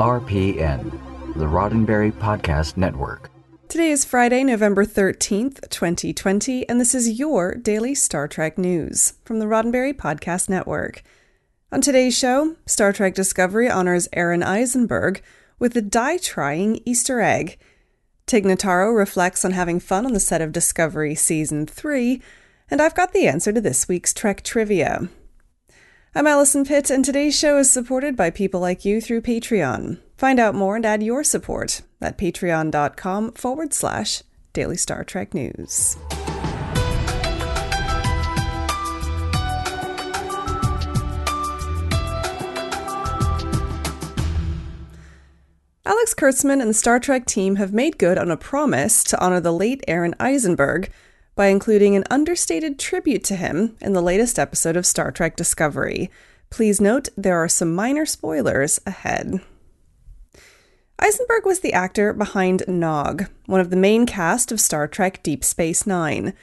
RPN, the Roddenberry Podcast Network. Today is Friday, November 13th, 2020, and this is your daily Star Trek news from the Roddenberry Podcast Network. On today's show, Star Trek Discovery honors Aron Eisenberg with a die trying Easter egg. Tig Notaro reflects on having fun on the set of Discovery Season 3, and I've got the answer to this week's Trek trivia. I'm Allison Pitt, and today's show is supported by people like you through Patreon. Find out more and add your support at patreon.com forward slash daily Star Trek news. Alex Kurtzman and the Star Trek team have made good on a promise to honor the late Aron Eisenberg by including an understated tribute to him in the latest episode of Star Trek Discovery. Please note there are some minor spoilers ahead. Eisenberg was the actor behind Nog, one of the main cast of Star Trek Deep Space Nine.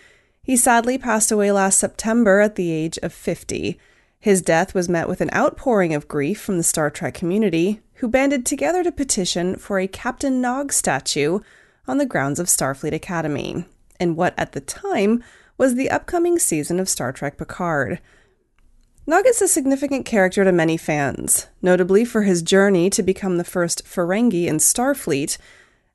He sadly passed away last September at the age of 50. His death was met with an outpouring of grief from the Star Trek community, who banded together to petition for a Captain Nog statue on the grounds of Starfleet Academy in what at the time was the upcoming season of Star Trek Picard. Nog is a significant character to many fans, notably for his journey to become the first Ferengi in Starfleet,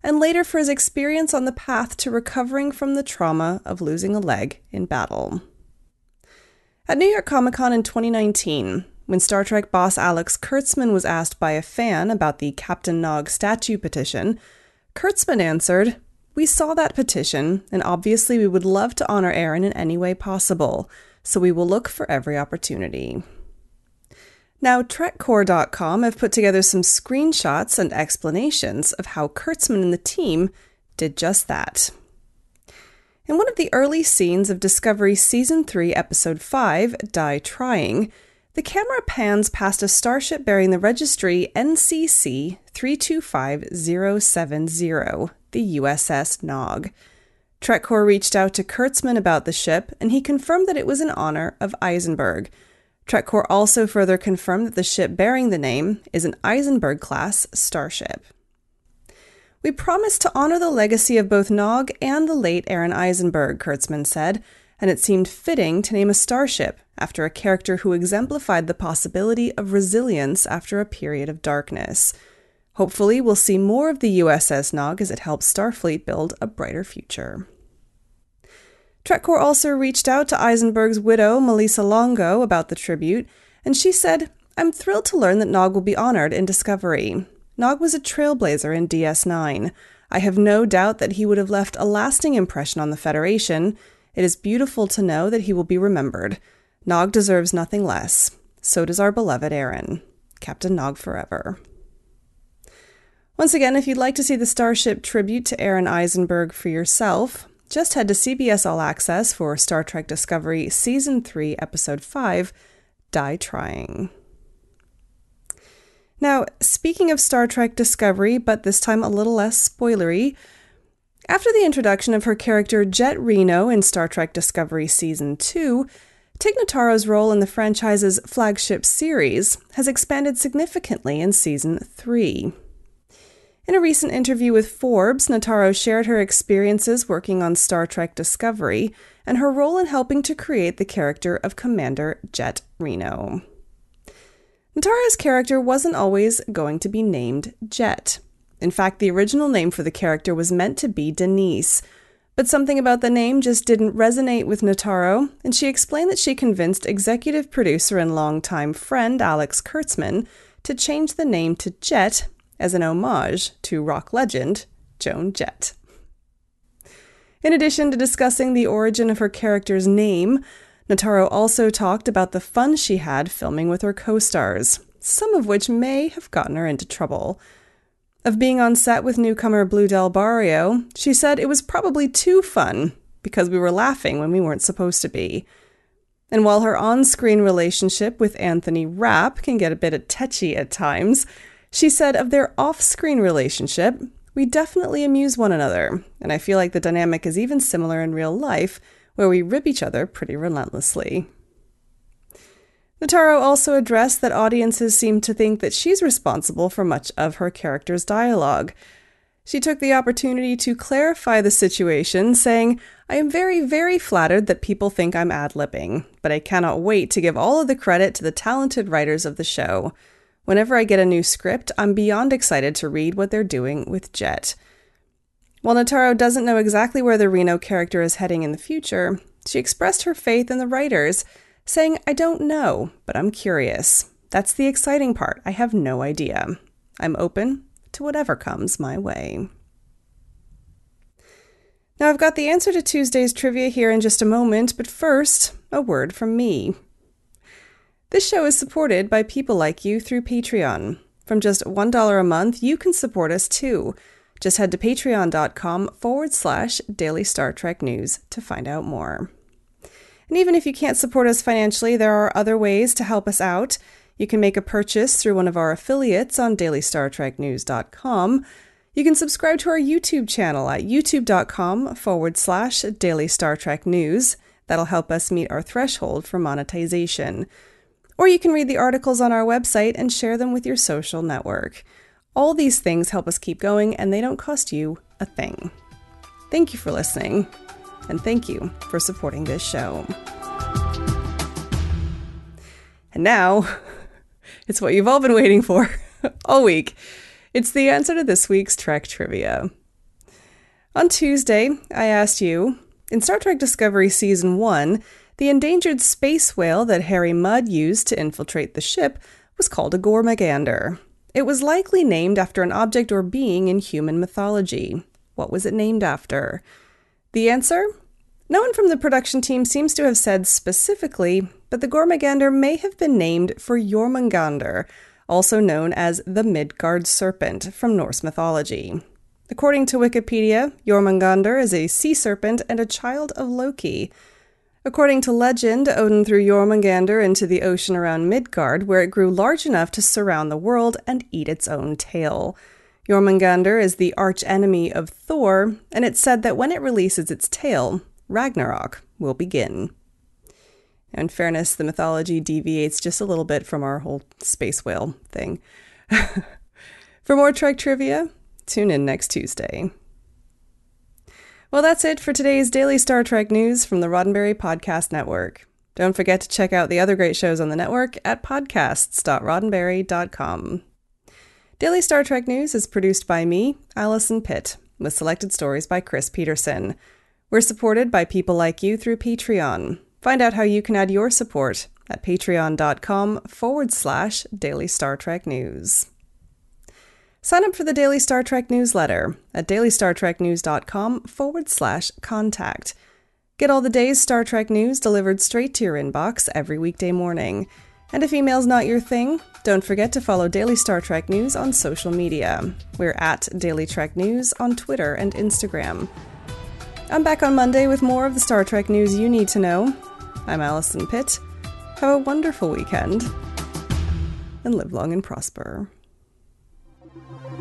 and later for his experience on the path to recovering from the trauma of losing a leg in battle. At New York Comic Con in 2019, when Star Trek boss Alex Kurtzman was asked by a fan about the Captain Nog statue petition, Kurtzman answered, we saw that petition, and obviously we would love to honor Aron in any way possible, so we will look for every opportunity. Now, TrekCore.com have put together some screenshots and explanations of how Kurtzman and the team did just that. In one of the early scenes of Discovery Season 3, Episode 5, Die Trying, the camera pans past a starship bearing the registry NCC 325070 the USS Nog. TrekCore reached out to Kurtzman about the ship, and he confirmed that it was in honor of Eisenberg. TrekCore also further confirmed that the ship bearing the name is an Eisenberg class starship. We promised to honor the legacy of both Nog and the late Aron Eisenberg, Kurtzman said, and it seemed fitting to name a starship after a character who exemplified the possibility of resilience after a period of darkness. Hopefully, we'll see more of the USS Nog as it helps Starfleet build a brighter future. TrekCore also reached out to Eisenberg's widow, Melissa Longo, about the tribute, and she said, I'm thrilled to learn that Nog will be honored in Discovery. Nog was a trailblazer in DS9. I have no doubt that he would have left a lasting impression on the Federation. It is beautiful to know that he will be remembered. Nog deserves nothing less. So does our beloved Aron. Captain Nog forever. Once again, if you'd like to see the Starship tribute to Aron Eisenberg for yourself, just head to CBS All Access for Star Trek Discovery Season 3, Episode 5 Die Trying. Now, speaking of Star Trek Discovery, but this time a little less spoilery, after the introduction of her character Jett Reno in Star Trek Discovery Season 2, Tig Notaro's role in the franchise's flagship series has expanded significantly in Season 3. In a recent interview with Forbes, Notaro shared her experiences working on Star Trek Discovery and her role in helping to create the character of Commander Jett Reno. Notaro's character wasn't always going to be named Jett. In fact, the original name for the character was meant to be Denise, but something about the name just didn't resonate with Notaro, and she explained that she convinced executive producer and longtime friend Alex Kurtzman to change the name to Jett as an homage to rock legend Joan Jett. In addition to discussing the origin of her character's name, Notaro also talked about the fun she had filming with her co stars, some of which may have gotten her into trouble. Of being on set with newcomer Blu del Barrio, she said it was probably too fun because we were laughing when we weren't supposed to be. And while her on screen relationship with Anthony Rapp can get a bit touchy at times, she said of their off screen relationship, we definitely amuse one another, and I feel like the dynamic is even similar in real life, where we rib each other pretty relentlessly. Notaro also addressed that audiences seem to think that she's responsible for much of her character's dialogue. She took the opportunity to clarify the situation, saying, I am very, very flattered that people think I'm ad libbing, but I cannot wait to give all of the credit to the talented writers of the show. Whenever I get a new script, I'm beyond excited to read what they're doing with Jett. While Notaro doesn't know exactly where the Reno character is heading in the future, she expressed her faith in the writers saying, I don't know, but I'm curious. That's the exciting part. I have no idea. I'm open to whatever comes my way. Now, I've got the answer to Tuesday's trivia here in just a moment, but first, a word from me. This show is supported by people like you through Patreon. From just $1 a month, you can support us too. Just head to patreon.com forward slash daily Star Trek news to find out more. And even if you can't support us financially, there are other ways to help us out. You can make a purchase through one of our affiliates on dailystartreknews.com. You can subscribe to our YouTube channel at youtube.com forward slash daily Star Trek news. That'll help us meet our threshold for monetization. Or you can read the articles on our website and share them with your social network. All these things help us keep going and they don't cost you a thing. Thank you for listening and thank you for supporting this show. And now, it's what you've all been waiting for all week. It's the answer to this week's Trek trivia. On Tuesday, I asked you in Star Trek Discovery Season 1, the endangered space whale that Harry Mudd used to infiltrate the ship was called a Gormagander. It was likely named after an object or being in human mythology. What was it named after? The answer? No one from the production team seems to have said specifically, but the Gormagander may have been named for Jormungandr, also known as the Midgard serpent from Norse mythology. According to Wikipedia, Jormungandr is a sea serpent and a child of Loki. According to legend, Odin threw Jormungandr into the ocean around Midgard, where it grew large enough to surround the world and eat its own tail. Jormungandr is the archenemy of Thor, and it's said that when it releases its tail, Ragnarok will begin. In fairness, the mythology deviates just a little bit from our whole space whale thing. for more Trek trivia, tune in next Tuesday. Well, that's it for today's daily Star Trek news from the Roddenberry Podcast Network. Don't forget to check out the other great shows on the network at podcasts.roddenberry.com. Daily Star Trek News is produced by me, Allison Pitt, with selected stories by Chris Peterson. We're supported by people like you through Patreon. Find out how you can add your support at patreon.com forward slash daily Star Trek news. Sign up for the Daily Star Trek newsletter at dailystartreknews.com forward slash contact. Get all the day's Star Trek news delivered straight to your inbox every weekday morning. And if email's not your thing, don't forget to follow Daily Star Trek News on social media. We're at Daily Trek News on Twitter and Instagram. I'm back on Monday with more of the Star Trek news you need to know. I'm Allison Pitt. Have a wonderful weekend and live long and prosper.